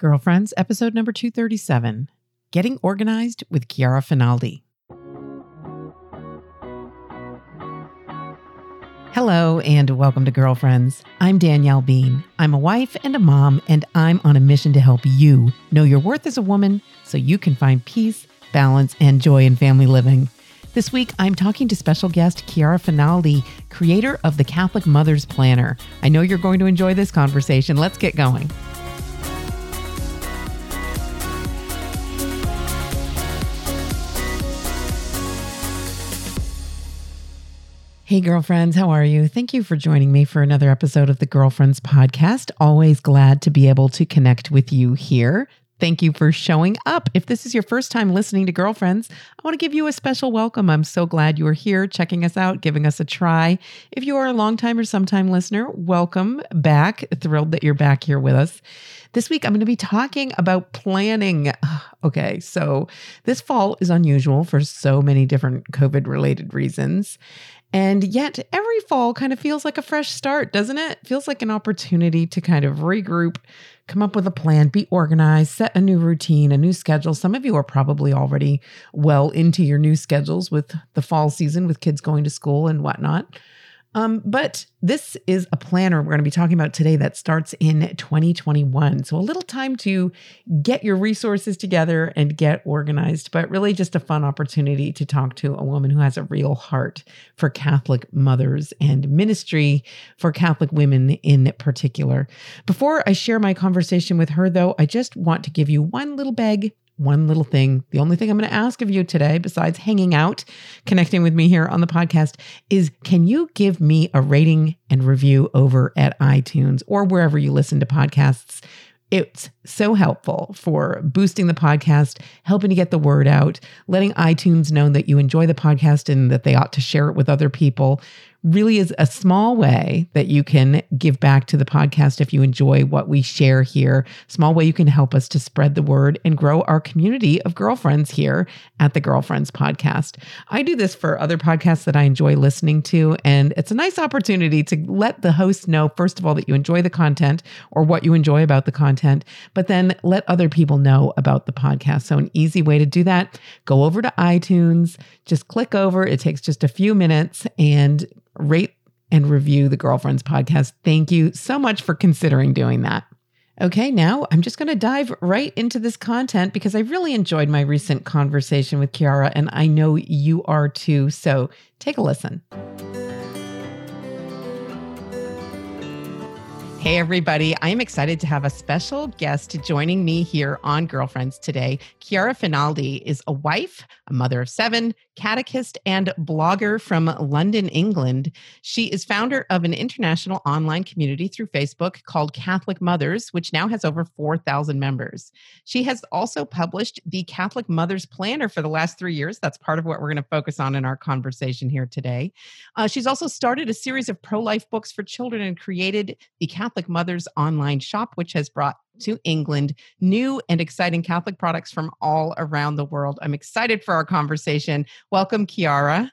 Girlfriends, episode number 237 Getting Organized with Chiara Finaldi. Hello, and welcome to Girlfriends. I'm Danielle Bean. I'm a wife and a mom, and I'm on a mission to help you know your worth as a woman so you can find peace, balance, and joy in family living. This week, I'm talking to special guest Chiara Finaldi, creator of the Catholic Mother's Planner. I know you're going to enjoy this conversation. Let's get going. Hey, girlfriends, how are you? Thank you for joining me for another episode of the Girlfriends Podcast. Always glad to be able to connect with you here. Thank you for showing up. If this is your first time listening to Girlfriends, I want to give you a special welcome. I'm so glad you are here, checking us out, giving us a try. If you are a longtime or sometime listener, welcome back. Thrilled that you're back here with us. This week, I'm going to be talking about planning. Okay, so this fall is unusual for so many different COVID related reasons. And yet, every fall kind of feels like a fresh start, doesn't it? Feels like an opportunity to kind of regroup, come up with a plan, be organized, set a new routine, a new schedule. Some of you are probably already well into your new schedules with the fall season, with kids going to school and whatnot. Um, but this is a planner we're going to be talking about today that starts in 2021. So, a little time to get your resources together and get organized, but really just a fun opportunity to talk to a woman who has a real heart for Catholic mothers and ministry for Catholic women in particular. Before I share my conversation with her, though, I just want to give you one little beg one little thing. The only thing I'm going to ask of you today, besides hanging out, connecting with me here on the podcast, is can you give me a rating and review over at iTunes or wherever you listen to podcasts? It's so helpful for boosting the podcast, helping to get the word out, letting iTunes know that you enjoy the podcast and that they ought to share it with other people really is a small way that you can give back to the podcast if you enjoy what we share here. Small way you can help us to spread the word and grow our community of girlfriends here at the Girlfriends Podcast. I do this for other podcasts that I enjoy listening to, and it's a nice opportunity to let the host know, first of all, that you enjoy the content or what you enjoy about the content, but then let other people know about the podcast. So, an easy way to do that, go over to iTunes, just click over. It takes just a few minutes and rate and review the Girlfriends podcast. Thank you so much for considering doing that. Okay, now I'm just going to dive right into this content because I really enjoyed my recent conversation with Chiara, and I know you are too. So take a listen. Hey, everybody. I am excited to have a special guest joining me here on Girlfriends today. Chiara Finaldi is a wife, a mother of seven, catechist, and blogger from London, England. She is founder of an international online community through Facebook called Catholic Mothers, which now has over 4,000 members. She has also published the Catholic Mothers Planner for the last three years. That's part of what we're going to focus on in our conversation here today. Uh, she's also started a series of pro life books for children and created the Catholic Mothers online shop, which has brought to England new and exciting Catholic products from all around the world. I'm excited for our conversation. Welcome, Chiara.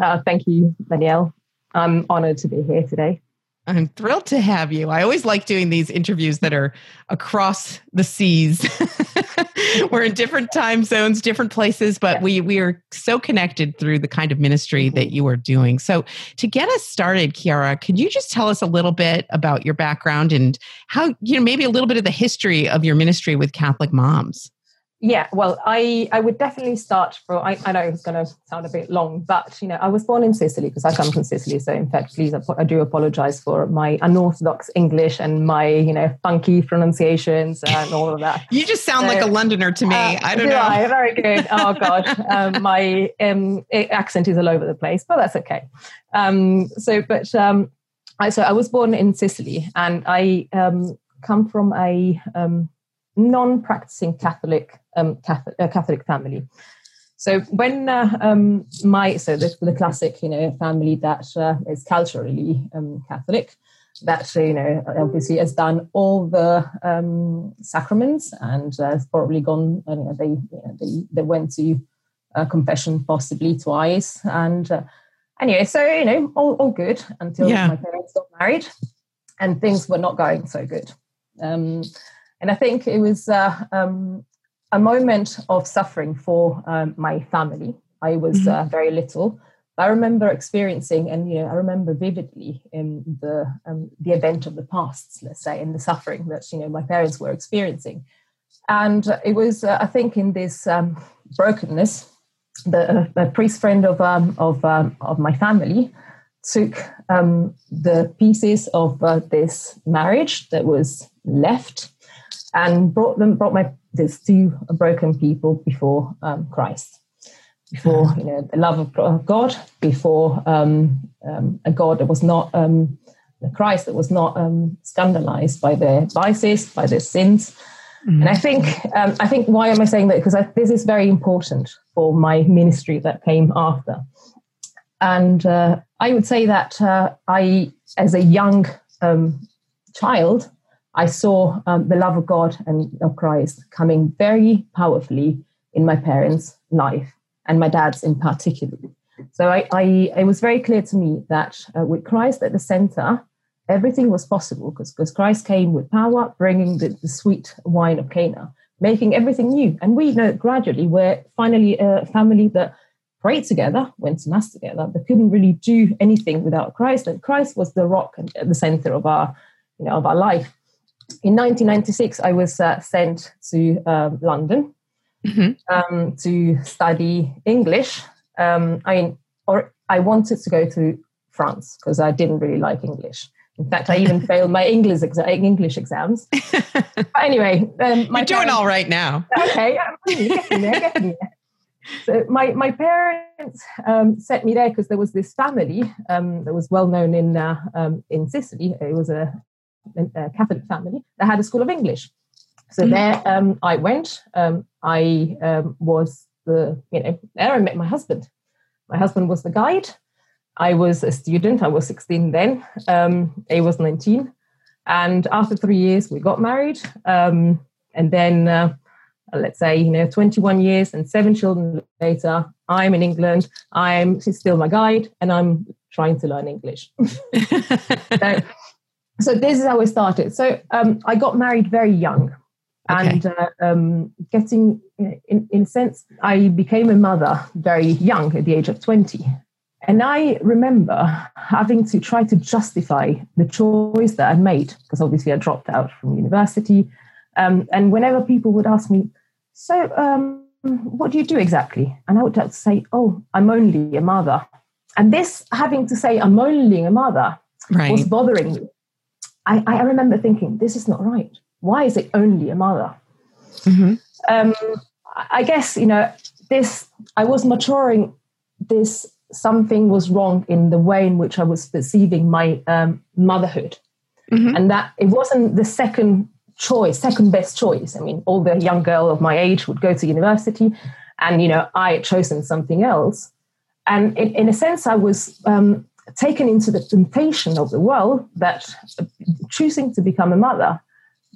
Uh, thank you, Danielle. I'm honored to be here today. I'm thrilled to have you. I always like doing these interviews that are across the seas. We're in different time zones, different places, but we we are so connected through the kind of ministry mm-hmm. that you are doing. So, to get us started, Chiara, could you just tell us a little bit about your background and how you know maybe a little bit of the history of your ministry with Catholic moms? Yeah, well, I, I would definitely start from. I, I know it's going to sound a bit long, but you know, I was born in Sicily because I come from Sicily. So, in fact, please, I do apologize for my unorthodox English and my you know funky pronunciations and all of that. you just sound so, like a Londoner to me. Uh, I don't know. I? Very good. Oh god um, my um, accent is all over the place, but that's okay. Um, so, but um, I, so I was born in Sicily, and I um, come from a um, non-practicing Catholic um, Catholic, uh, Catholic family. So when uh, um, my so the, the, classic you know family that uh, is culturally um, Catholic, that you know obviously has done all the um, sacraments and uh, has probably gone. You know, they, you know, they they went to confession possibly twice and. Uh, anyway, so you know, all, all good until yeah. my parents got married, and things were not going so good. And I think it was uh, um, a moment of suffering for um, my family. I was mm-hmm. uh, very little. I remember experiencing, and you know, I remember vividly in the um, the event of the past, let's say, in the suffering that you know my parents were experiencing, and it was, uh, I think, in this um, brokenness, the a priest friend of um, of um, of my family took um, the pieces of uh, this marriage that was left and brought them brought my these two broken people before um, Christ before you know the love of God, before um, um, a God that was not um, the Christ that was not um, scandalized by their vices, by their sins. Mm-hmm. And I think um, I think why am I saying that? Because I, this is very important for my ministry that came after. And uh, I would say that uh, I, as a young um, child, I saw the love of God and of Christ coming very powerfully in my parents' life and my dad's in particular. So I, I, it was very clear to me that uh, with Christ at the center, everything was possible because, because Christ came with power, bringing the, the sweet wine of Cana, making everything new. And we know gradually we're finally a family that prayed together, went to mass together, but couldn't really do anything without Christ. And Christ was the rock at the center of our, you know, of our life. In 1996, I was uh, sent to uh, London mm-hmm. um, to study English. Um, I mean, or I wanted to go to France because I didn't really like English. In fact, I even failed my English exa- English exams. anyway, um, my you're doing all right now. Okay, getting there, getting there. So my my parents um, sent me there because there was this family um, that was well known in uh, um, in Sicily. It was a, a, Catholic family that had a school of English. So mm-hmm. there um, I went. Um, I um, was the, you know, there I met my husband. My husband was the guide. I was a student. I was 16 then. Um, he was 19. And after three years, we got married. Um, and then, uh, let's say, you know, 21 years and seven children later, I'm in England. I'm she's still my guide, and I'm trying to learn English. so, so, this is how it started. So um, I got married very young. Okay. And uh, um, getting, in, in a sense, I became a mother very young at the age of 20. And I remember having to try to justify the choice that I made, because obviously I dropped out from university. Um, and whenever people would ask me, So, um, what do you do exactly? And I would have to say, Oh, I'm only a mother. And this having to say, I'm only a mother, right. was bothering me. I, I remember thinking, This is not right why is it only a mother? Mm-hmm. Um, I guess, you know, this, I was maturing this, something was wrong in the way in which I was perceiving my um, motherhood. Mm-hmm. And that it wasn't the second choice, second best choice. I mean, all the young girl of my age would go to university, and you know, I had chosen something else. And in, in a sense, I was um, taken into the temptation of the world that choosing to become a mother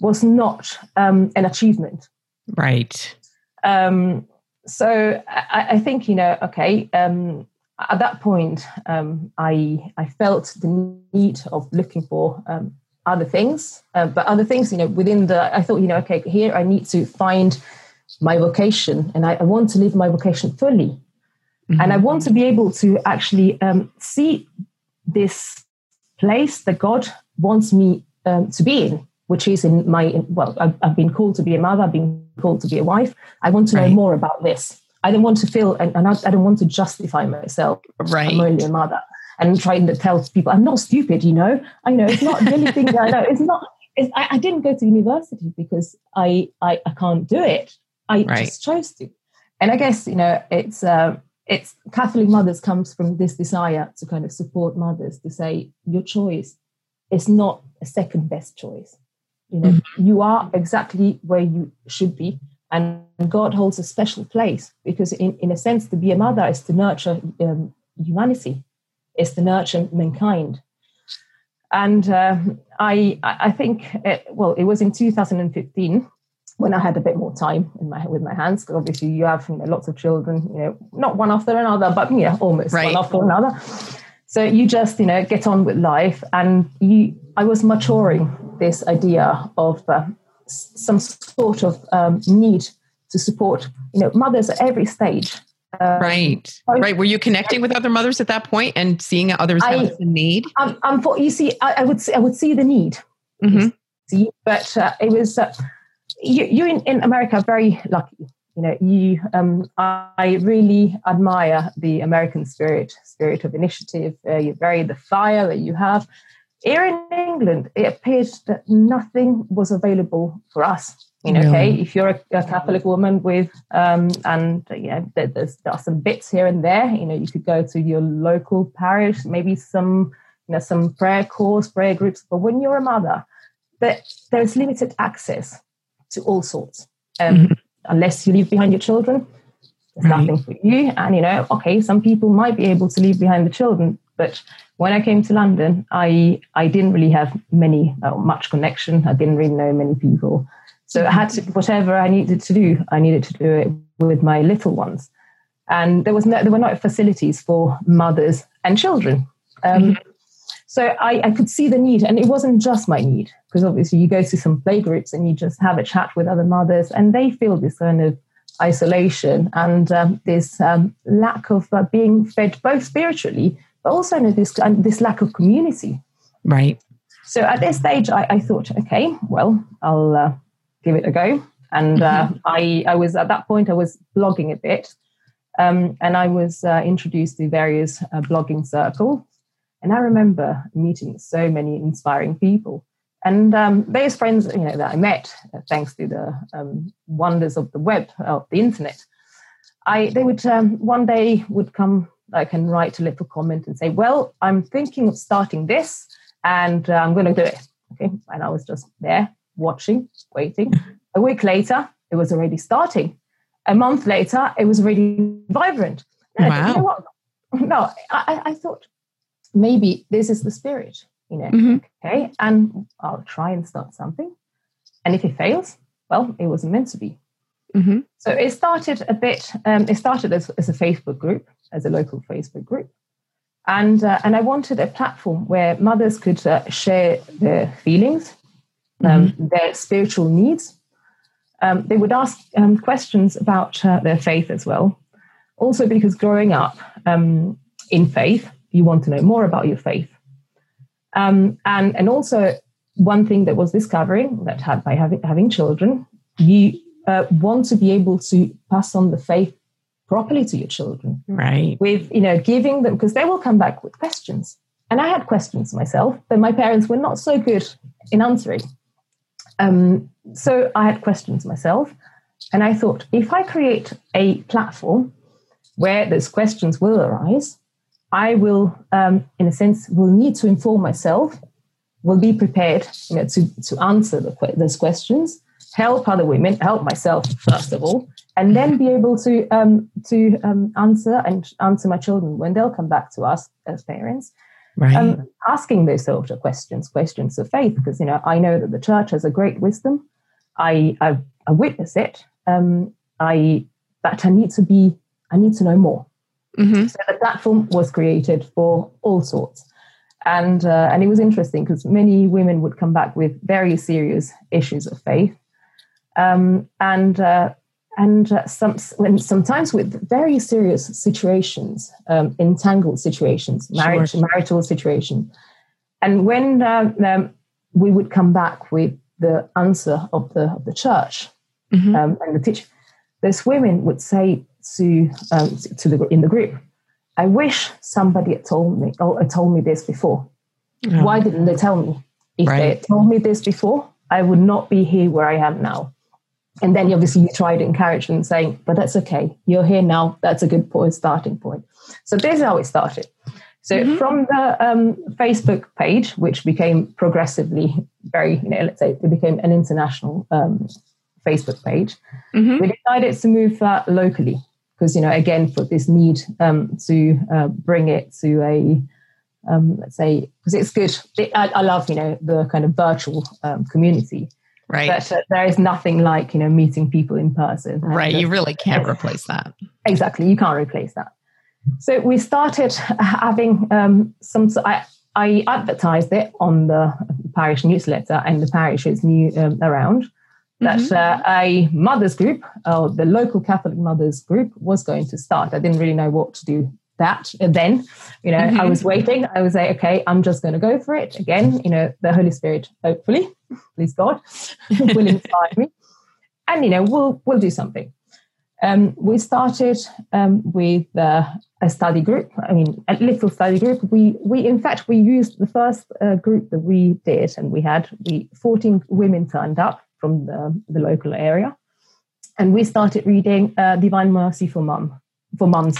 was not um, an achievement. Right. Um, so I, I, think you know, okay. Um, at that point, um, I I felt the need of looking for um, other things, uh, but other things, you know, within the. I thought, you know, okay, here I need to find my vocation, and I, I want to live my vocation fully, mm-hmm. and I want to be able to actually um, see this place that God wants me to be in which is in my well I've, I've, been called to be a mother i've been called to be a wife. I want to know more about this. I don't want to feel and, and I, I, don't want to justify myself. Right. i'm only a mother and trying to tell people i'm not stupid you know? I know it's not the only thing i know. It's not it's, I, I, didn't go to university because I, I i can't do it. I right. just chose to. And i guess you know it's uh, it's catholic mothers comes from this desire to kind of support mothers to say your choice is not a second best choice you know, mm-hmm. you are exactly where you should be. And God holds a special place because, in, in a sense, to be a mother is to nurture um, humanity, is to nurture mankind. And uh, I, I think, it, well, it was in 2015 when I had a bit more time in my with my hands. Because obviously, you have you know, lots of children, you know, not one after another, but you know, almost right. one after another. So you just, you know, get on with life. And you, I was maturing this idea of uh, some sort of um, need to support, you know, mothers at every stage. Um, right, right. Were you connecting with other mothers at that point and seeing others I, have the need? Um, um, you see, I, I, would see, I would see the need. Mm-hmm. See, but uh, it was uh, you. You in, in America are very lucky. You know, you. Um, I really admire the American spirit, spirit of initiative. Uh, you very the fire that you have. Here in England, it appeared that nothing was available for us you know, really? okay, if you're a, a, Catholic woman with, um, and you know, there, there's there are some bits here and there. You know, you could go to your local parish, maybe some, you know, some prayer course, prayer groups. But when you're a mother, that there's limited access to all sorts, um, mm-hmm. unless you leave behind your children. There's right. nothing for you, and you know, okay, some people might be able to leave behind the children, but when I came to London, I I didn't really have many uh, much connection. I didn't really know many people. So I had to, whatever I needed to do, I needed to do it with my little ones. And there was no, there were no facilities for mothers and children. Um, mm-hmm. So I, I, could see the need, and it wasn't just my need, because obviously you go to some play groups and you just have a chat with other mothers, and they feel this kind of isolation and um, this um, lack of uh, being fed both spiritually, but also you know, this this lack of community. Right. So at this stage, I, I thought, okay, well, I'll uh, give it a go. And uh, mm-hmm. I, I was at that point, I was blogging a bit. Um, and I was uh, introduced to various uh, blogging circles. And I remember meeting so many inspiring people. And um, various friends, you know, that I met uh, thanks to the um, wonders of the web, of the internet. I they would um, one day would come like and write a little comment and say, "Well, I'm thinking of starting this, and uh, I'm going to do it." Okay, and I was just there watching, waiting. A week later, it was already starting. A month later, it was already vibrant. No, wow. You know no I, I, thought maybe this is the spirit, you know. Mm-hmm. Okay, and I'll try and start something. And if it fails, well, it wasn't meant to be. Mm-hmm. So it started a bit. Um, it started as, as, a Facebook group, as a local Facebook group, and uh, and I wanted a platform where mothers could uh, share their feelings, um, mm-hmm. their spiritual needs. Um, they would ask um, questions about uh, their faith as well. Also, because growing up um, in faith, you want to know more about your faith. Um, and, and also, one thing that was discovering that had by having, having children, you uh, want to be able to pass on the faith properly to your children. Right. With, you know, giving them, because they will come back with questions. And I had questions myself, but my parents were not so good in answering. Um, so I had questions myself, and I thought if I create a platform where those questions will arise, I will, um, in a sense, will need to inform myself, will be prepared you know, to, to answer the, those questions, help other women, help myself first of all, and then be able to um, to um, answer and answer my children when they'll come back to us as parents right. um, asking those sort of questions, questions of faith, because you know I know that the church has a great wisdom. I I, I witness it. Um, I but I need to be I need to know more. Mm-hmm. So the platform was created for all sorts, and uh, and it was interesting because many women would come back with very serious issues of faith, um, and uh, and uh, some, when, sometimes with very serious situations, um, entangled situations, marriage, sure. marital situation. And when um, um, we would come back with the answer of the, of the church mm-hmm. Um, and the teacher, those women would say to, um, to the, in the group, I wish somebody had told me, or had told me this before. Oh. Why didn't they tell me? If right. they had told me this before, I would not be here where I am now. And then obviously you try to encourage them saying, but that's okay. You're here now. That's a good point, starting point. So this is how it started. So mm-hmm. from the um, Facebook page, which became progressively very, you know, let's say it became an international um, Facebook page, mm-hmm. we decided to move that locally because, you know, again, for this need um, to uh, bring it to a, um, let's say, because it's good. It, I, I, love, you know, the kind of virtual um, community. Right. But uh, there is nothing like, you know, meeting people in person. Right. You really can't replace that. Exactly. You can't replace that. So we started having um, some, I, I advertised it on the parish newsletter and the parishes knew um, around. That mm-hmm. uh, a mothers group, or the local Catholic mothers group, was going to start. I didn't really know what to do that then you know mm-hmm. i was waiting i was like okay i'm just going to go for it again you know the holy spirit hopefully please god will inspire me and you know we'll we'll do something um, we started um, with uh, a study group. I mean, a little study group. We we in fact we used the first uh, group that we did, and we had we fourteen women turned up from the, the local area, and we started reading uh, Divine Mercy for Mum for mums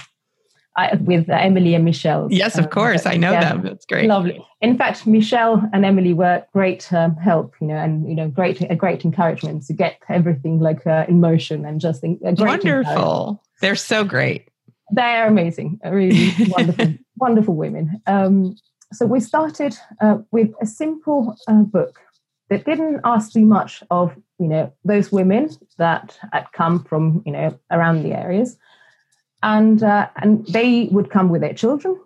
uh, with uh, Emily and Michelle. Yes, of um, course, I know yeah, them. That's great. Lovely. In fact, Michelle and Emily were great um, help, you know, and you know, great a great encouragement to get everything like uh, in motion and just in, wonderful. They're so great. They are amazing, really wonderful, wonderful women. Um, so we started uh, with a simple uh, book that didn't ask too much of you know those women that had come from you know around the areas and uh, and they would come with their children.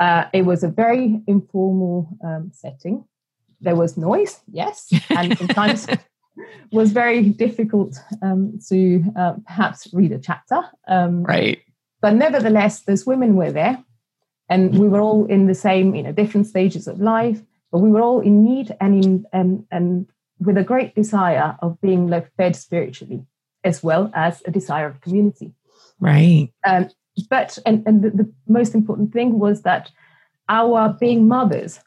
Uh, it was a very informal um, setting. There was noise, yes, and sometimes was very difficult um, to uh, perhaps read a chapter. Um, right. But nevertheless, those women were there, and we were all in the same, you know, different stages of life. But we were all in need and in and and with a great desire of being like fed spiritually, as well as a desire of community. Right. Um, but, and, and the, the most important thing was that our being mothers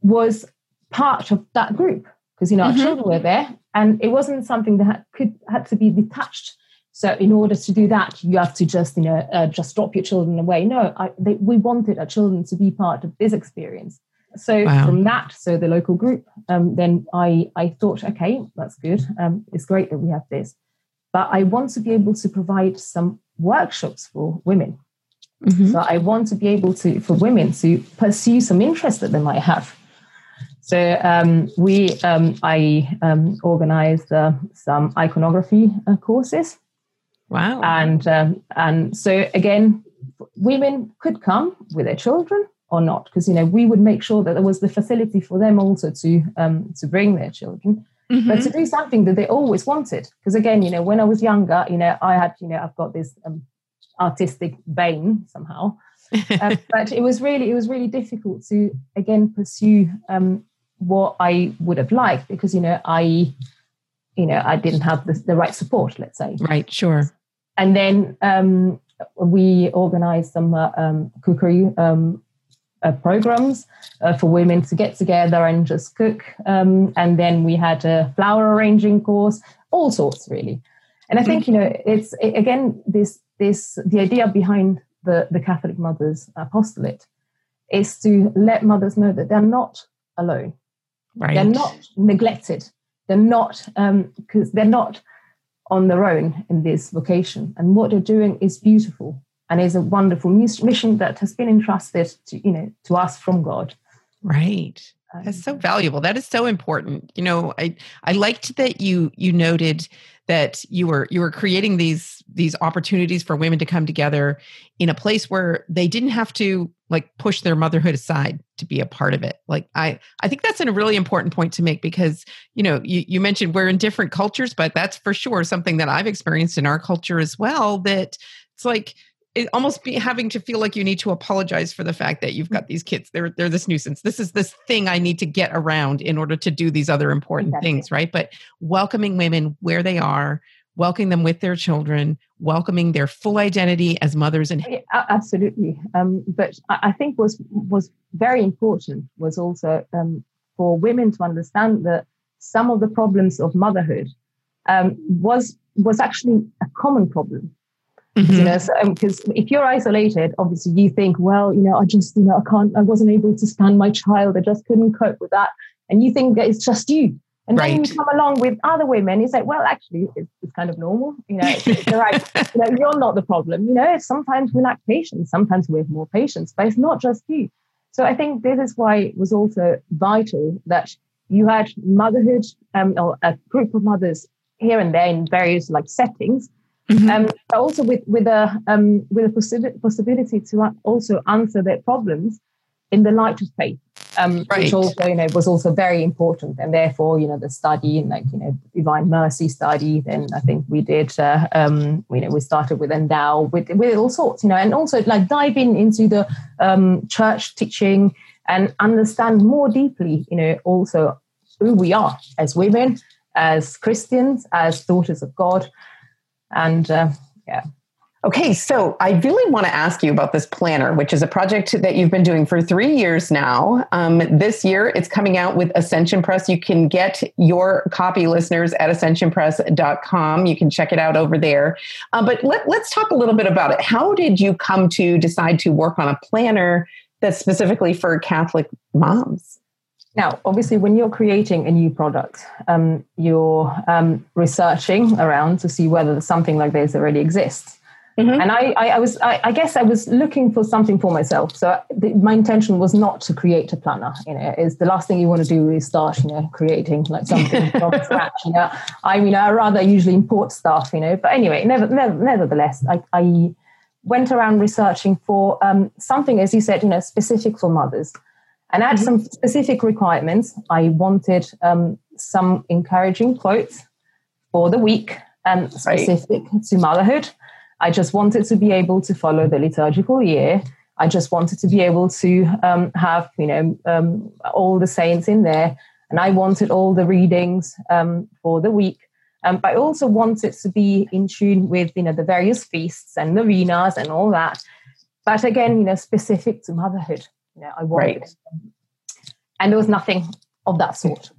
was part of that group because, you know, mm-hmm. our children were there and it wasn't something that had, could, had to be detached. So in order to do that, you have to just, you know, uh, just drop your children away. No, I, they, we wanted our children to be part of this experience. So wow. from that, so the local group, um, then I I thought, okay, that's good. Um, it's great that we have this, but I want to be able to provide some workshops for women. Mm-hmm. So I want to be able to for women to pursue some interest that they might have. So um, we, um, I um, organized uh, some iconography uh, courses. Wow! And um, and so again, women could come with their children or not, because you know we would make sure that there was the facility for them also to um, to bring their children mm-hmm. but to do something that they always wanted. Because again, you know, when I was younger, you know, I had, you know, I've got this um, artistic vein somehow. uh, but it was really, it was really difficult to again pursue um, what I would have liked because you know I, you know, I didn't have the, the right support. Let's say. Right. Sure. And then um, we organised some uh, um, cookery um, uh, programs uh, for women to get together and just cook. Um, and then we had a flower arranging course, all sorts really. And I think you know it's it, again this this the idea behind the the Catholic Mothers apostolate is to let mothers know that they're not alone. Right. They're not neglected. They're not because um, they're not on their own in this vocation, and what they're doing is beautiful and is a wonderful mission that has been entrusted to you know to us from God. Right. That's so um, valuable. That is so important. You know, I I liked that you you noted that you were you were creating these these opportunities for women to come together in a place where they didn't have to like push their motherhood aside to be a part of it. Like I I think that's a really important point to make because, you know, you, you mentioned we're in different cultures, but that's for sure something that I've experienced in our culture as well. That it's like it almost be having to feel like you need to apologize for the fact that you've got these kids. They're they're this nuisance. This is this thing i need to get around in order to do these other important exactly. things right? But welcoming women where they are welcoming them with their children welcoming their full identity as mothers and yeah, absolutely. Um, but i think was was very important was also um, for women to understand that some of the problems of motherhood um, was was actually a common problem Mm-hmm. You know, because so, um, if you're isolated, obviously you think, well, you know, I just, you know, I can't, I wasn't able to stand my child. I just couldn't cope with that. And you think that it's just you. And right. then you come along with other women, you say, well, actually, it's, it's kind of normal. You know, it's, it's right. you know, you're not the problem. You know, sometimes we lack patience. Sometimes we have more patience, but it's not just you. So I think this is why it was also vital that you had motherhood, um, or a group of mothers here and there in various like settings Mm-hmm. Um, but also with with a um, with a possi- possibility to also answer their problems in the light of faith. um, Right. which also you know was also very important. And therefore, you know, the study and like you know Divine Mercy study. Then I think we did. Uh, um, you know, we started with Endow with with all sorts. You know, and also like diving into the um, church teaching and understand more deeply. You know, also who we are as women, as Christians, as daughters of God, and uh, yeah. Okay, so I really want to ask you about this planner, which is a project that you've been doing for three years now. Um, this year, it's coming out with Ascension Press. You can get your copy, listeners, at ascensionpress.com. You can check it out over there. Uh, but let, let's talk a little bit about it. How did you come to decide to work on a planner that's specifically for Catholic moms? Now, obviously, when you're creating a new product, um, you're um, researching around to see whether something like this already exists. Mhm. And I, I, I was, I, I guess, I was looking for something for myself. So the, my intention was not to create a planner. You know, is the last thing you want to do is start, you know, creating like something from scratch. You know, I mean, I rather usually import stuff. You know, but anyway, never, never, nevertheless, I, I went around researching for um, something, as you said, you know, specific for mothers, and I had some specific requirements. I wanted um, some encouraging quotes for the week, um, specific to motherhood. I just wanted to be able to follow the liturgical year. I just wanted to be able to um, have, you know, um, all the saints in there, and I wanted all the readings um, for the week. Um, but I also wanted to be in tune with, you know, the various feasts and novenas and all that. But again, you know, specific to motherhood. You know, I wanted, Right. and there was nothing of that sort.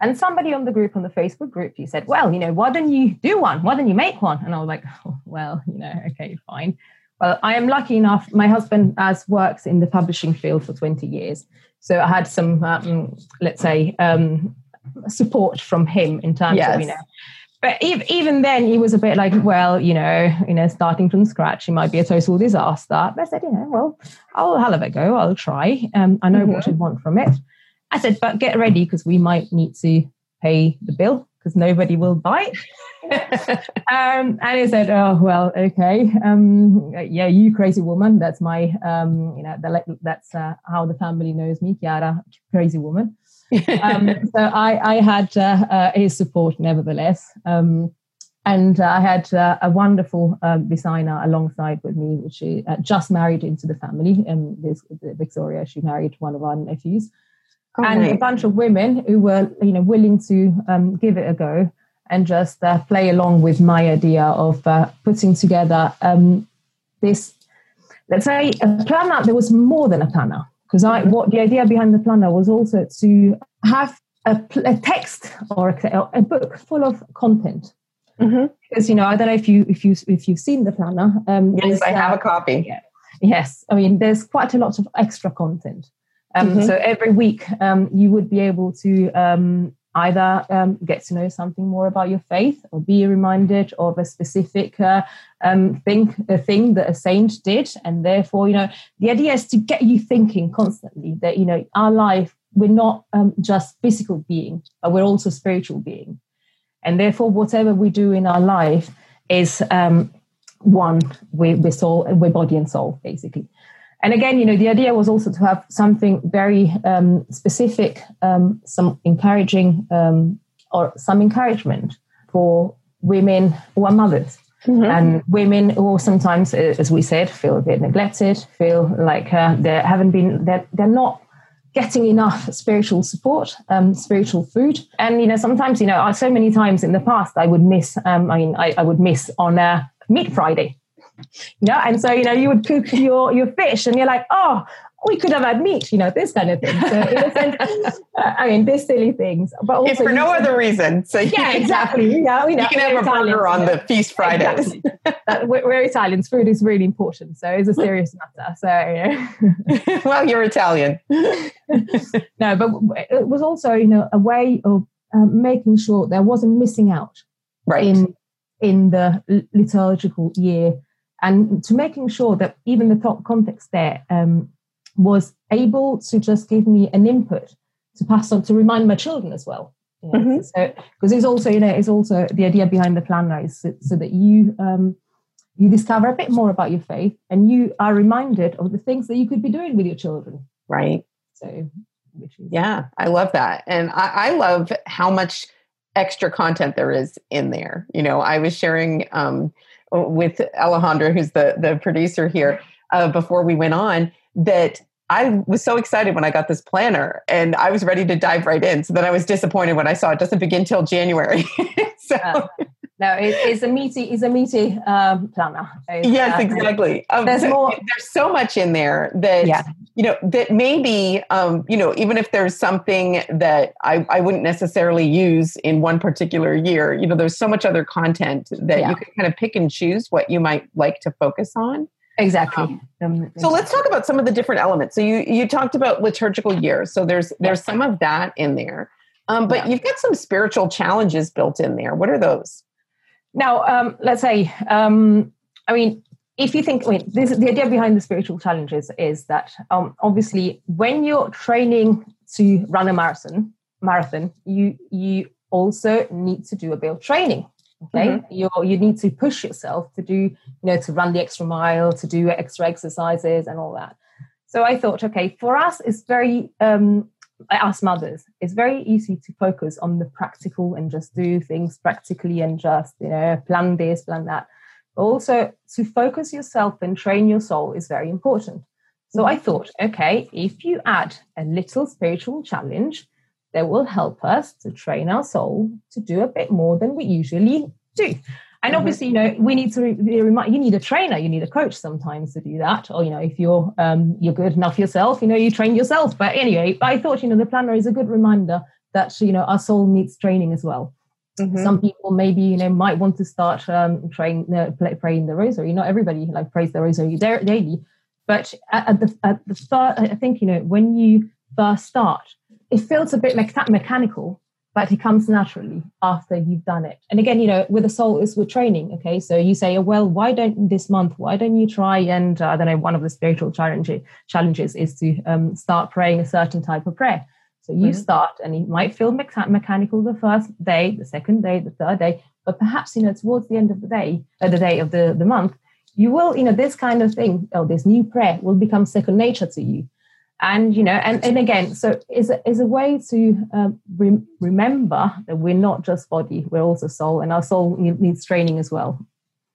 And somebody on the group, on the Facebook group, you said, Well, you know, why don't you do one? Why don't you make one? And I was like, oh, Well, you know, okay, fine. Well, I am lucky enough. My husband has works in the publishing field for 20 years. So I had some, um, let's say, um, support from him in terms of, you know, but ev- even then he was a bit like, well, you know, you know, starting from scratch, it might be a total disaster. But I said, you know, well, I'll have a go. I'll try. Um, I know what I want from it. I said, but get ready because we might need to pay the bill because nobody will buy it. um, and he said, oh, well, okay. Um, yeah, you crazy woman. That's my, um, you know, the, that's uh, how the family knows me, Chiara, crazy woman. um, so I, I had uh, uh, his support nevertheless. Um, and uh, I had uh, a wonderful um, designer alongside with me, which she uh, just married into the family. And this Victoria, she married one of our nephews Oh, and a bunch of women who were you know willing to um, give it a go and just uh, play along with my idea of uh, putting together um, this let's say a planner there was more than a planner because i what the idea behind the planner was also to have a, a text or a, a book full of content Mhm. because you know i don't know if you if you if you've seen the planner um, Yes, I have uh, a copy. Yes, I mean, there's quite a lot of extra content. Um, Mhm. So every week, um, you would be able to um, either um, get to know something more about your faith, or be reminded of a specific uh, um, thing, a thing that a saint did, and therefore, you know, the idea is to get you thinking constantly that you know our life we're not um, just physical being, but we're also spiritual being, and therefore, whatever we do in our life is um, one with soul with body and soul basically and again you know the idea was also to have something very um, specific um, some encouraging um, or some encouragement for women who are mothers. Mhm. and women who sometimes uh, as we said feel a bit neglected feel like uh, they haven't been they're, they're not getting enough spiritual support um, spiritual food. And you know sometimes you know so many times in the past i would miss um, i mean I, I would miss on a meat friday you know and so you know you would cook your your fish and you're like oh we could have had meat you know this kind of thing so in a sense uh, i mean there's silly things but also If for no can- other reason. So yeah exactly have- yeah we know You can have a we're burger on you know. the feast Fridays. Exactly. That- we're, we're Italians. Food is really important, so it's a serious matter. So know. well, you're Italian. no, but it was also you know a way of um, making sure there wasn't missing out Right. in in the liturgical year, and to making sure that even the co- context there um, was able to just give me an input to pass on to remind my children as well. You know, Mhm. So because it's also you know it's also the idea behind the planner is so, so that you um, you discover a bit more about your faith and you are reminded of the things that you could be doing with your children. right. So Which is- yeah, I love that. And I, I, love how much extra content there is in there. You know, I was sharing um, with Alejandra, who's the, the producer here, uh, before we went on, that I was so excited when I got this planner and I was ready to dive right in. So then I was disappointed when I saw it doesn't begin till January. so no, it, it's a meaty, it's a meaty um, planner. It's, yes, uh, exactly. Um, there's so, more. There's so much in there that yeah. you know that maybe um, you know even if there's something that I, I wouldn't necessarily use in one particular year, you know, there's so much other content that yeah. you can kind of pick and choose what you might like to focus on. Exactly. Um, um, so let's talk about some of the different elements. So you you talked about liturgical years. So there's there's some of that in there, um, but yeah. you've got some spiritual challenges built in there. What are those? Now, um, let's say, um, I mean, if you think, I mean, this, the idea behind the spiritual challenges is that um, obviously when you're training to run a marathon, marathon, you you also need to do a bit of training okay mm-hmm. you you need to push yourself to do you know to run the extra mile to do extra exercises and all that so i thought okay for us it's very um us mothers it's very easy to focus on the practical and just do things practically and just you know plan this plan that but also to focus yourself and train your soul is very important so i thought okay if you add a little spiritual challenge that will help us to train our soul to do a bit more than we usually do. And mm-hmm. obviously, you know, we need to be remind you need a trainer, you need a coach sometimes to do that. Or, you know, if you're um, you're good enough yourself, you know, you train yourself. But anyway, I thought, you know, the planner is a good reminder that, you know, our soul needs training as well. Mm-hmm. Some people maybe, you know, might want to start um, train, uh, praying the rosary. Not everybody like prays the rosary daily, but at the at the start, I think you know when you first start, it feels a bit me- mechanical, but it comes naturally after you've done it. And again, you know, with the soul is with training. Okay, so you say, oh, well, why don't this month? Why don't you try? And uh, I don't know. One of the spiritual challenge, challenges is to um, start praying a certain type of prayer. So you mm-hmm. start, and it might feel me- mechanical the first day, the second day, the third day, but perhaps you know towards the end of the day, uh, the day of the the month, you will, you know, this kind of thing, or oh, this new prayer will become second nature to you and you know and, and again so is a, is a way to um, re- remember that we're not just body we're also soul and our soul needs training as well.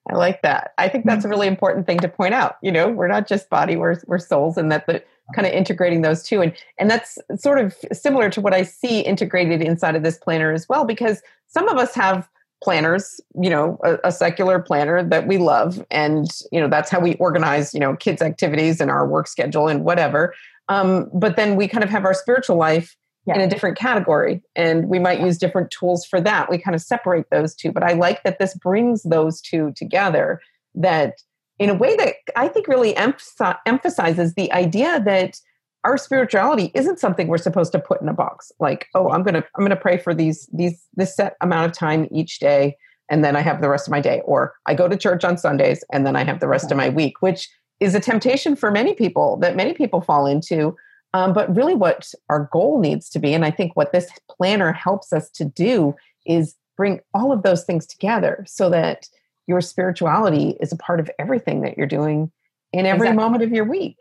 I like that. I think that's a really important thing to point out. You know we're not just body we're, we're souls and that the kind of integrating those two and and that's sort of similar to what i see integrated inside of this planner as well because some of us have planners you know a, a, secular planner that we love and you know that's how we organize you know kids activities and our work schedule and whatever um, but then we kind of have our spiritual life yeah. in a different category and we might use different tools for that. We kind of separate those two. But I like that this brings those two together that in a way that I think really emphasizes the idea that our spirituality isn't something we're supposed to put in a box like oh i'm gonna i'm gonna pray for these these this set amount of time each day and then i have the rest of my day or i go to church on sundays and then i have the rest okay. of my week which is a temptation for many people that many people fall into. Um, but really, what our goal needs to be, and I think what this planner helps us to do, is bring all of those things together so that your spirituality is a part of everything that you're doing in every exactly. moment of your week.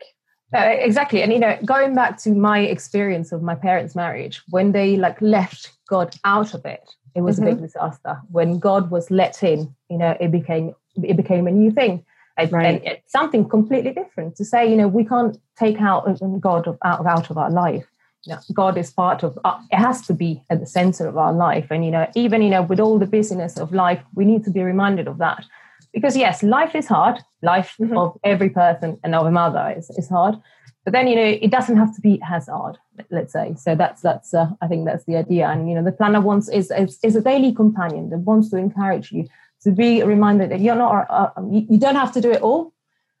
Uh, exactly, and you know, going back to my experience of my parents' marriage, when they like left God out of it, it was mm-hmm. a big mm-hmm. disaster. When God was let in, you know, it became it became a new thing right. and it's something completely different to say you know we can't take out god out, out of our life. You know, god is part of uh, it has to be at the center of our life. And you know even you know with all the busyness of life we need to be reminded of that. Because yes life is hard. Life mm-hmm. of every person and of a mother is, is hard. But then you know it doesn't have to be as hard let's say. So that's that's uh, i think that's the idea. And you know the planner wants is, is is a daily companion that wants to encourage you to be reminded that you're not, uh, you, you don't have to do it all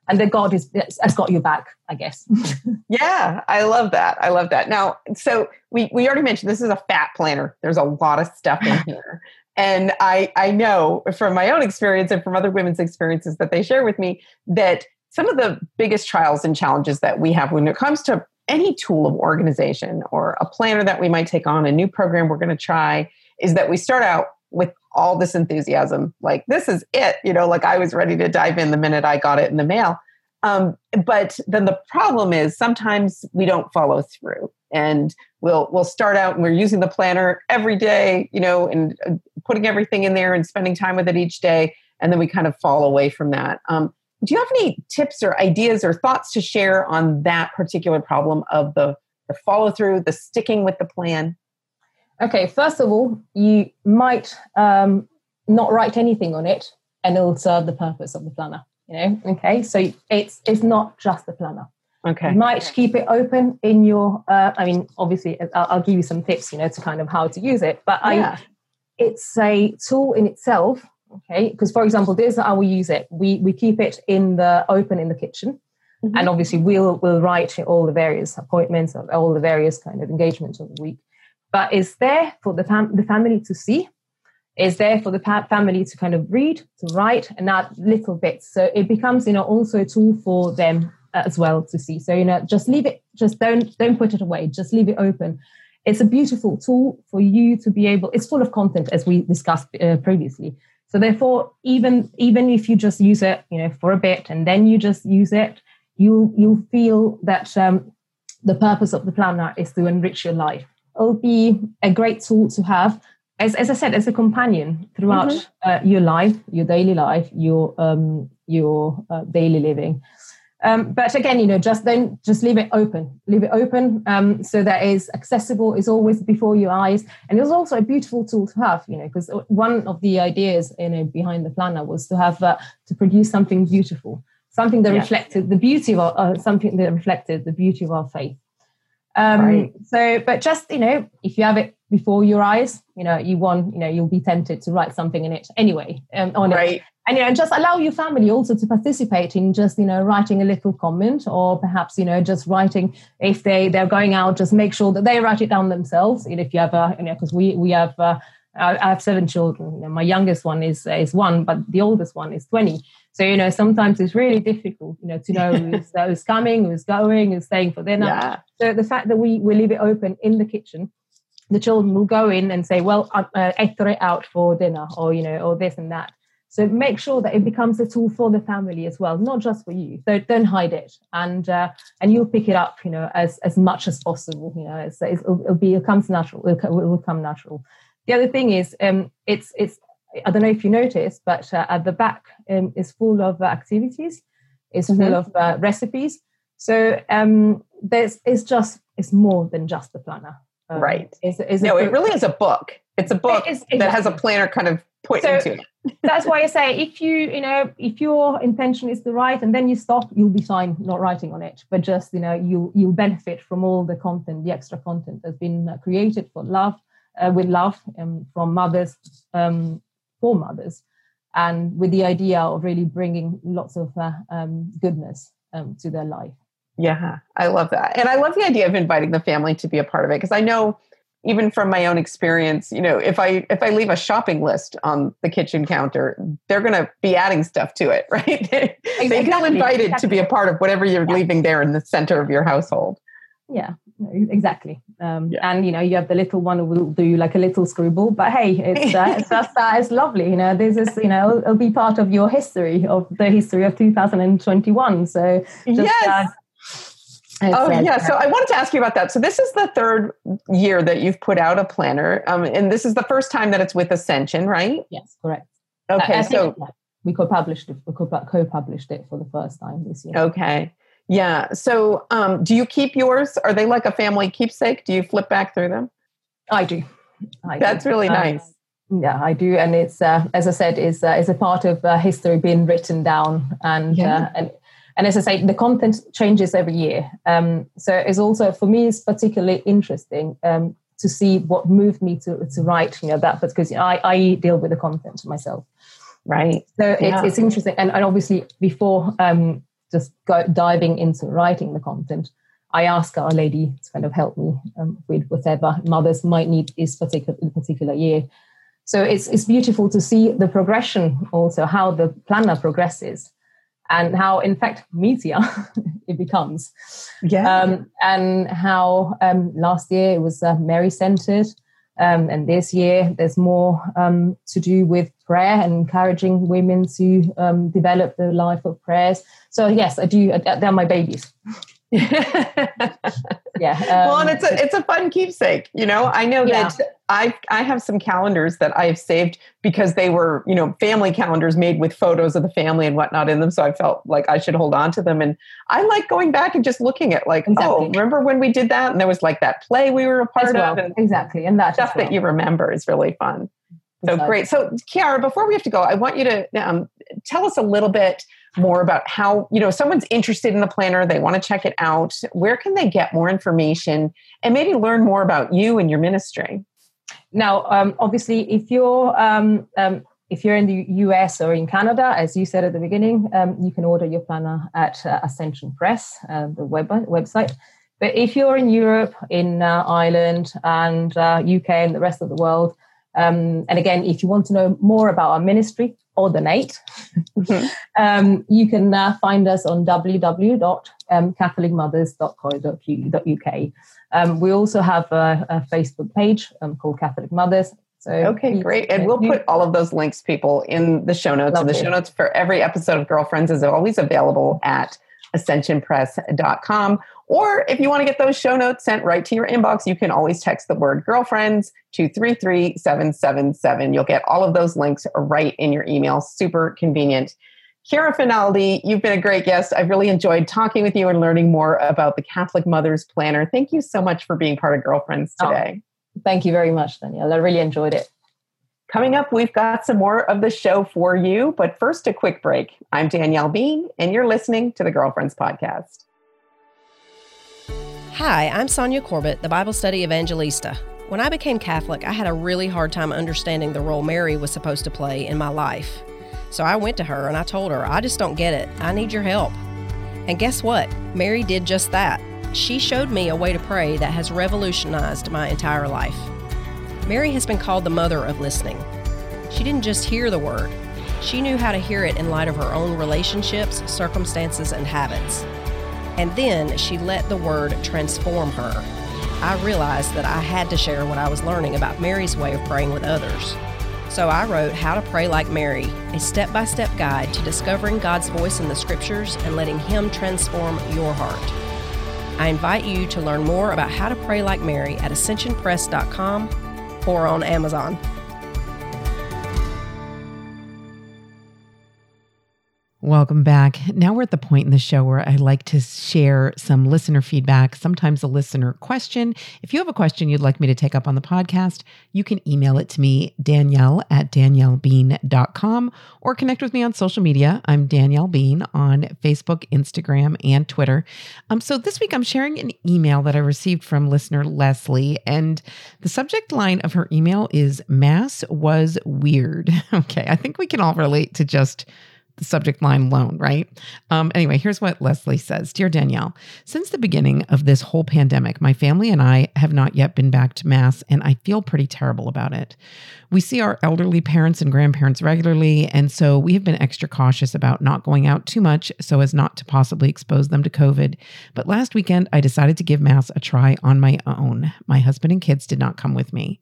and that God is, has got your back, I guess. yeah, I love that. I love that. Now, so we, we already mentioned this is a fat planner. There's a lot of stuff in here. and I, I know from my own experience and from other women's experiences that they share with me that some of the biggest trials and challenges that we have when it comes to any tool of organization or a planner that we might take on, a new program we're going to try, is that we start out with all this enthusiasm like this is it you know like i was ready to dive in the minute i got it in the mail. Um, but then the problem is sometimes we don't follow through and we'll we'll start out and we're using the planner every day you know and uh, putting everything in there and spending time with it each day and then we kind of fall away from that. Um, do you have any tips or ideas or thoughts to share on that particular problem of the the follow through the sticking with the plan okay first of all you might um, not write anything on it and it'll serve the purpose of the planner you know okay so it's it's not just the planner Okay. You might keep it open in your. Uh, I mean, obviously, I'll, I'll, give you some tips, you know, to kind of how to use it. But yeah. I, it's a tool in itself. Okay, because for example, this is how we use it. We we keep it in the open in the kitchen, mm-hmm. and obviously we'll we'll write all the various appointments, all the various kind of engagements of the week. But it's there for the fam- the family to see. Is there for the family to kind of read, to write, and add little bits. So it becomes, you know, also a tool for them as well to see. So you know, just leave it. Just don't don't put it away. Just leave it open. It's a beautiful tool for you to be able. It's full of content as we discussed uh, previously. So therefore, even even if you just use it, you know, for a bit and then you just use it, you you feel that um, the purpose of the planner is to enrich your life. It'll be a great tool to have as, as I said, as a companion throughout mm-hmm. uh, your life, your daily life, your um, your uh, daily living. Um, but again, you know, just then just leave it open, leave it open um, so that is accessible, is always before your eyes, and it was also a beautiful tool to have, you know, because one of the ideas, you know, behind the planner was to have uh, to produce something beautiful, something that reflected the beauty of our, uh, something that reflected the beauty of our faith. Um, right. So, but just you know, if you have it before your eyes, you know, you want, you know, you'll be tempted to write something in it anyway um, on right. it and you know just allow your family also to participate in just you know writing a little comment or perhaps you know just writing if they they're going out just make sure that they write it down themselves you know if you have a you know because we we have uh, I have seven children. You know, my youngest one is is one, but the oldest one is twenty. So you know, sometimes it's really difficult, you know, to know who's, uh, who's coming, who's going, who's staying for dinner. Yeah. So the fact that we we leave it open in the kitchen, the children will go in and say, "Well, uh, Hector it out for dinner," or you know, or this and that. So make sure that it becomes a tool for the family as well, not just for you. So don't hide it, and uh, and you'll pick it up, you know, as as much as possible. You know, it's, it's, it'll, it'll, be it comes natural. It'll, it will come natural. The other thing is, um, it's it's I don't know if you noticed, but uh, at the back um, is full of uh, activities. It's mm-hmm. full of uh, recipes. So um, there's it's just it's more than just the planner. Um, right. It's, it's no, it really is a book. It's a book it is, exactly. that has a planner kind of put so, into it that's why I say if you, you know, if your intention is to write and then you stop, you'll be fine not writing on it. But just, you know, you you'll benefit from all the content, the extra content that's been uh, created for love, uh, with love um, from mothers um, for mothers, and with the idea of really bringing lots of uh, um, goodness um, to their life. Yeah, I love that, and I love the idea of inviting the family to be a part of it because I know even from my own experience you know if i if i leave a shopping list on the kitchen counter they're going to be adding stuff to it right they, exactly. feel invited exactly. to be a part of whatever you're yeah. leaving there in the center of your household yeah exactly um, yeah. and you know you have the little one who will do like a little scribble but hey it's uh, it's just uh, it's lovely you know this is you know it'll, be part of your history of the history of 2021 so just, yes. Uh, oh yeah, so I wanted to ask you about that. So this is the third year that you've put out a planner, um, and this is the first time that it's with Ascension, right? Yes, correct. Okay, so we co-published it. We could co-published it for the first time this year. Okay, yeah. So um, do you keep yours? Are they like a family keepsake? Do you flip back through them? I do. I That's do. really um, nice. Yeah, I do, and it's uh, as I said, is uh, is a part of uh, history being written down, and yeah. Uh, and and as I say, the content changes every year. Um, so it's also for me, it's particularly interesting um, to see what moved me to to write, you know, that because you know, I, I deal with the content myself, right? So yeah. it's, it's interesting, and, and obviously before um, just go, diving into writing the content, I ask our lady to kind of help me um, with whatever mothers might need this particular particular year. So it's it's beautiful to see the progression, also how the planner progresses and how in fact meteor it becomes. Yeah. Um, and how um, last year it was uh, mary centered um, and this year there's more um, to do with prayer and encouraging women to um, develop the life of prayers. So yes i do they're my babies yeah. Um, well, and it's a it's a fun keepsake. You know, I know yeah. that I I have some calendars that I've saved because they were you know family calendars made with photos of the family and whatnot in them. So I felt like I should hold on to them, and I like going back and just looking at like, exactly. oh, remember when we did that? And there was like that play we were a part well. of, and exactly, and that stuff well. that you remember is really fun. So exactly. great. So Chiara, before we have to go, I want you to um, tell us a little bit more about how you know someone's interested in the planner they want to check it out where can they get more information and maybe learn more about you and your ministry? Now um, obviously if you're um, um, if you're in the us or in canada as you said at the beginning um, you can order your planner at uh, ascension press uh, the web website. But if you're in europe in uh, ireland and uk uh, and the rest of the world um, and again, if you want to know more about our ministry or donate, mm-hmm. um, you can uh, find us on www.catholicmothers.co.uk. Um, we also have a, a Facebook page um, called Catholic Mothers. So okay, great. And we'll put all of those links, people, in the show notes. Lovely. And the show notes for every episode of Girlfriends is always available at ascensionpress.com. Or if you want to get those show notes sent right to your inbox, you can always text the word girlfriends to 33777. You'll get all of those links right in your email. Super convenient. Chiara Finaldi, you've been a great guest. I've really enjoyed talking with you and learning more about the Catholic Mother's Planner. Thank you so much for being part of Girlfriends oh, today. Oh, thank you very much, Danielle. I really enjoyed it. Coming up, we've got some more of the show for you, but first, a quick break. I'm Danielle Bean, and you're listening to the Girlfriends Podcast. Hi, I'm Sonja Corbitt, the Bible study evangelista. When I became Catholic, I had a really hard time understanding the role Mary was supposed to play in my life. So I went to her and I told her, I just don't get it. I need your help. And guess what? Mary did just that. She showed me a way to pray that has revolutionized my entire life. Mary has been called the mother of listening. She didn't just hear the word, she knew how to hear it in light of her own relationships, circumstances, and habits. And then she let the word transform her. I realized that I had to share what I was learning about Mary's way of praying with others. So I wrote How to Pray Like Mary, a step by step guide to discovering God's voice in the scriptures and letting Him transform your heart. I invite you to learn more about how to pray like Mary at ascensionpress.com or on Amazon. Welcome back. Now we're at the point in the show where I like to share some listener feedback, sometimes a listener question. If you have a question you'd like me to take up on the podcast, you can email it to me, Danielle at daniellebean.com, or connect with me on social media. I'm Danielle Bean on Facebook, Instagram, and Twitter. Um, so this week I'm sharing an email that I received from listener Leslie, and the subject line of her email is Mass was weird. okay, I think we can all relate to just the subject line alone, right? Um, anyway, here's what Leslie says Dear Danielle, since the beginning of this whole pandemic, my family and I have not yet been back to Mass, and I feel pretty terrible about it. We see our elderly parents and grandparents regularly, and so we have been extra cautious about not going out too much so as not to possibly expose them to COVID. But last weekend, I decided to give Mass a try on my own. My husband and kids did not come with me.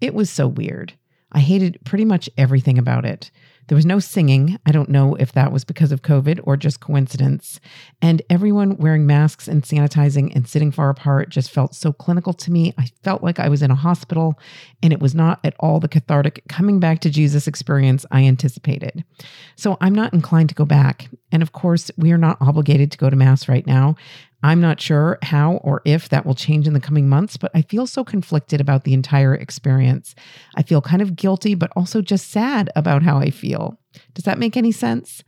It was so weird. I hated pretty much everything about it. There was no singing. I don't know if that was because of COVID or just coincidence. And everyone wearing masks and sanitizing and sitting far apart just felt so clinical to me. I felt like I was in a hospital, and it was not at all the cathartic coming back to Jesus experience I anticipated. So I'm not inclined to go back. And of course, we are not obligated to go to Mass right now. I'm not sure how or if that will change in the coming months, but I feel so conflicted about the entire experience. I feel kind of guilty, but also just sad about how I feel. Does that make any sense?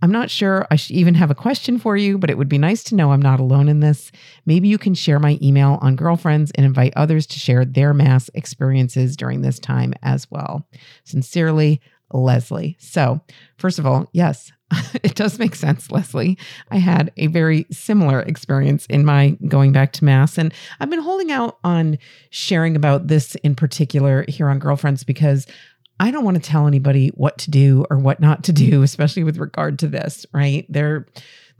I'm not sure I should even have a question for you, but it would be nice to know I'm not alone in this. Maybe you can share my email on Girlfriends and invite others to share their Mass experiences during this time as well. Sincerely, Leslie. So, first of all, yes, it does make sense, Leslie. I had a very similar experience in my going back to Mass. And I've been holding out on sharing about this in particular here on Girlfriends because I don't want to tell anybody what to do or what not to do, especially with regard to this, right? There,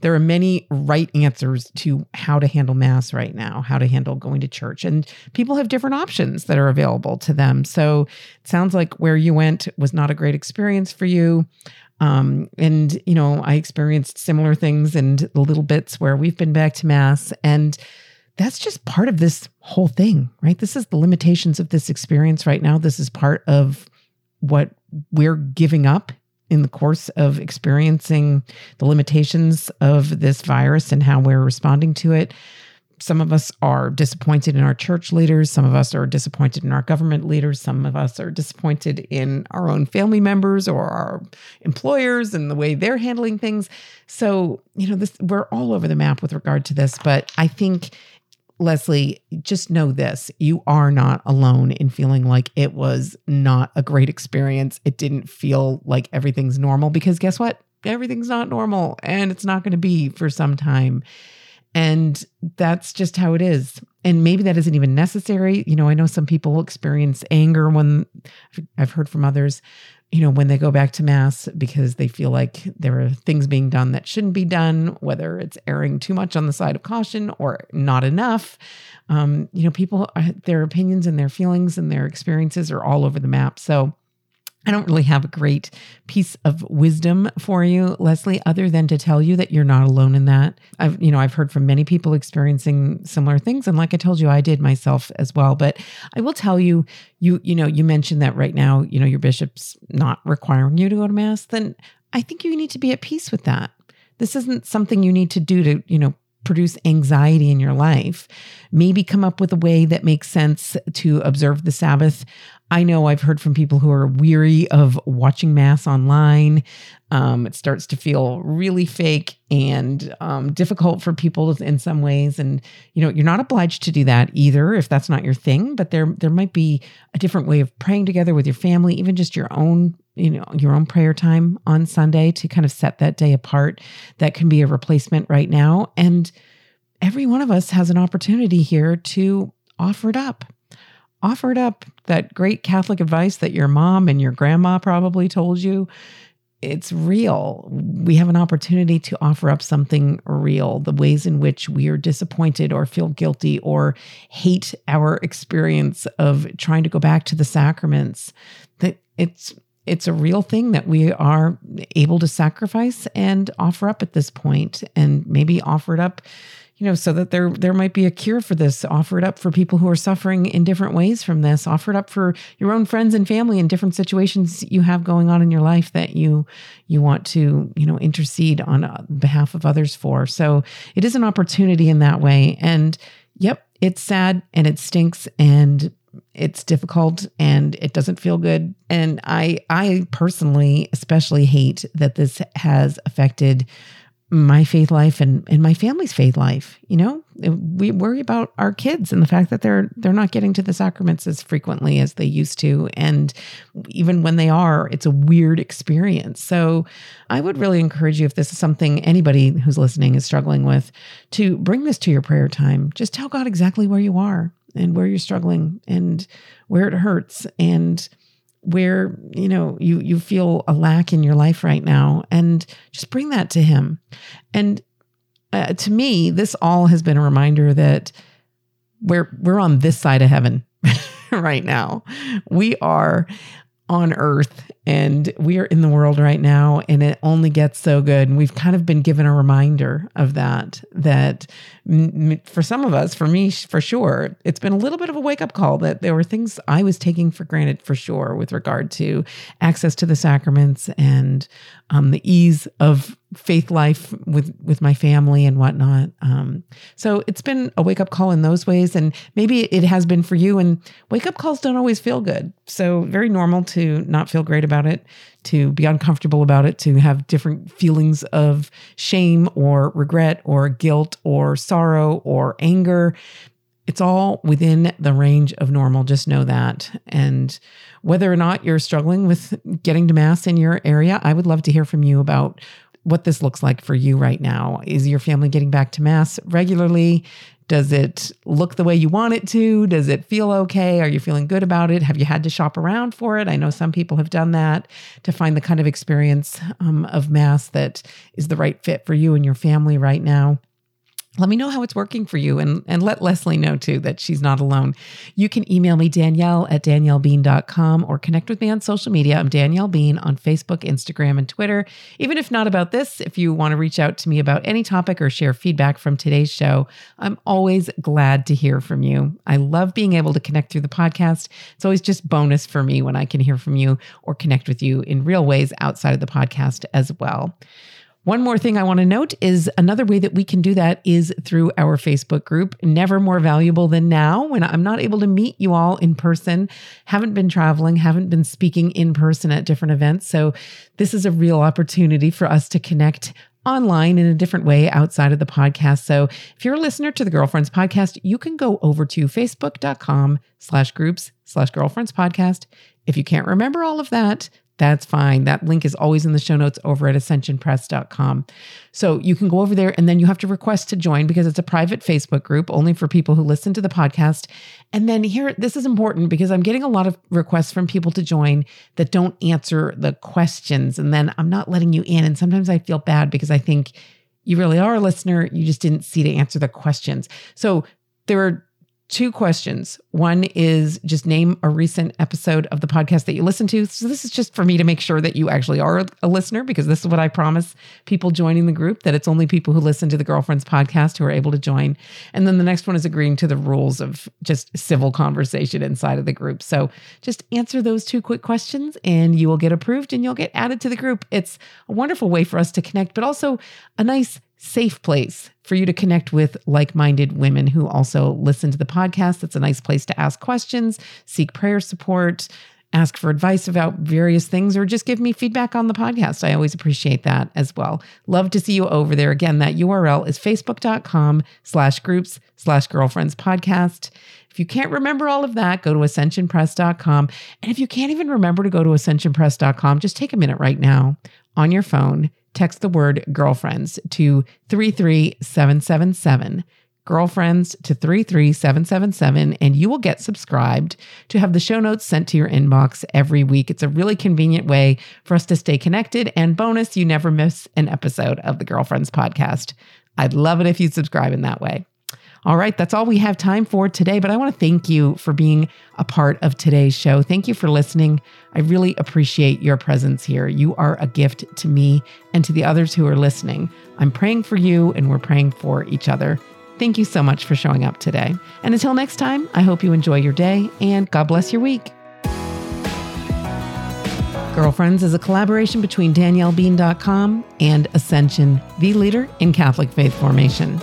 there are many right answers to how to handle mass right now, how to handle going to church. And people have different options that are available to them. So it sounds like where you went was not a great experience for you. Um, and, you know, I experienced similar things and the little bits where we've been back to Mass. And that's just part of this whole thing, right? This is the limitations of this experience right now. This is part of what we're giving up in the course of experiencing the limitations of this virus and how we're responding to it. Some of us are disappointed in our church leaders. Some of us are disappointed in our government leaders. Some of us are disappointed in our own family members or our employers and the way they're handling things. So, you know, this we're all over the map with regard to this, but I think Leslie, just know this you are not alone in feeling like it was not a great experience. It didn't feel like everything's normal because guess what? Everything's not normal and it's not going to be for some time. And that's just how it is. And maybe that isn't even necessary. You know, I know some people experience anger when I've heard from others you know, when they go back to Mass because they feel like there are things being done that shouldn't be done, whether it's erring too much on the side of caution or not enough. Um, you know, people, uh, their opinions and their feelings and their experiences are all over the map. So, I don't really have a great piece of wisdom for you, Leslie, other than to tell you that you're not alone in that. I've, you know, I've heard from many people experiencing similar things. And like I told you, I did myself as well. But I will tell you, you, you know, you mentioned that right now, you know, your bishop's not requiring you to go to mass. Then I think you need to be at peace with that. This isn't something you need to do to, you know, produce anxiety in your life. Maybe come up with a way that makes sense to observe the Sabbath. I know I've heard from people who are weary of watching Mass online. Um, it starts to feel really fake and um, difficult for people in some ways. And you know, you're not obliged to do that either if that's not your thing. But there, there might be a different way of praying together with your family, even just your own you know your own prayer time on Sunday to kind of set that day apart that can be a replacement right now and every one of us has an opportunity here to offer it up offer it up that great catholic advice that your mom and your grandma probably told you it's real. We have an opportunity to offer up something real the ways in which we are disappointed or feel guilty or hate our experience of trying to go back to the sacraments that it's it's a real thing that we are able to sacrifice and offer up at this point and maybe offer it up you know so that there there might be a cure for this. Offer it up for people who are suffering in different ways from this. Offer it up for your own friends and family in different situations you have going on in your life that you you want to you know intercede on behalf of others for. So it is an opportunity in that way. And yep it's sad and it stinks and it's difficult and it doesn't feel good. And i i personally especially hate that this has affected my faith life and, and my family's faith life you know? We worry about our kids and the fact that they're they're not getting to the sacraments as frequently as they used to. And even when they are it's a weird experience. So i would really encourage you if this is something anybody who's listening is struggling with to bring this to your prayer time. Just tell god exactly where you are and where you're struggling and where it hurts. And where you know you you feel a lack in your life right now and just bring that to him. And uh, to me this all has been a reminder that we're we're on this side of heaven right now. We are on earth and we are in the world right now and it only gets so good and we've kind of been given a reminder of that that m- for some of us for me for sure it's been a little bit of a wake up call that there were things i was taking for granted for sure with regard to access to the sacraments and um, the ease of faith life with with my family and whatnot. Um, so it's been a wake up call in those ways, and maybe it has been for you. And wake up calls don't always feel good, so very normal to not feel great about it, to be uncomfortable about it, to have different feelings of shame or regret or guilt or sorrow or anger. It's all within the range of normal. Just know that. And whether or not you're struggling with getting to Mass in your area, I would love to hear from you about what this looks like for you right now. Is your family getting back to Mass regularly? Does it look the way you want it to? Does it feel okay? Are you feeling good about it? Have you had to shop around for it? I know some people have done that to find the kind of experience um, of Mass that is the right fit for you and your family right now. Let me know how it's working for you and, and let Leslie know too that she's not alone. You can email me, Danielle at daniellebean.com or connect with me on social media. I'm Danielle Bean on Facebook, Instagram, and Twitter. Even if not about this, if you want to reach out to me about any topic or share feedback from today's show, I'm always glad to hear from you. I love being able to connect through the podcast. It's always just bonus for me when I can hear from you or connect with you in real ways outside of the podcast as well. One more thing I want to note is another way that we can do that is through our Facebook group. Never more valuable than now when I'm not able to meet you all in person, haven't been traveling, haven't been speaking in person at different events. So, this is a real opportunity for us to connect online in a different way outside of the podcast. So if you're a listener to the Girlfriends podcast, you can go over to facebook.com slash groups slash girlfriends podcast. If you can't remember all of that, that's fine. That link is always in the show notes over at ascensionpress.com. So you can go over there and then you have to request to join because it's a private Facebook group only for people who listen to the podcast. And then here, this is important because I'm getting a lot of requests from people to join that don't answer the questions. And then I'm not letting you in. And sometimes I feel bad because I think you really are a listener. You just didn't see to answer the questions. So there are two questions. One is just name a recent episode of the podcast that you listen to. So this is just for me to make sure that you actually are a listener because this is what I promise people joining the group that it's only people who listen to the Girlfriends podcast who are able to join. And then the next one is agreeing to the rules of just civil conversation inside of the group. So just answer those two quick questions and you will get approved and you'll get added to the group. It's a wonderful way for us to connect, but also a nice safe place for you to connect with like minded women who also listen to the podcast. It's a nice place to ask questions, seek prayer support, ask for advice about various things, or just give me feedback on the podcast. I always appreciate that as well. Love to see you over there. Again, that URL is facebook.com slash groups slash girlfriends podcast. If you can't remember all of that, go to ascensionpress.com. And if you can't even remember to go to ascensionpress.com, just take a minute right now on your phone text the word girlfriends to 33777. Girlfriends to 33777, and you will get subscribed to have the show notes sent to your inbox every week. It's a really convenient way for us to stay connected. And bonus, you never miss an episode of the Girlfriends podcast. I'd love it if you subscribe in that way. All right, that's all we have time for today, but I want to thank you for being a part of today's show. Thank you for listening. I really appreciate your presence here. You are a gift to me and to the others who are listening. I'm praying for you and we're praying for each other. Thank you so much for showing up today. And until next time, I hope you enjoy your day and God bless your week. Girlfriends is a collaboration between DanielleBean.com and Ascension, the leader in Catholic faith formation.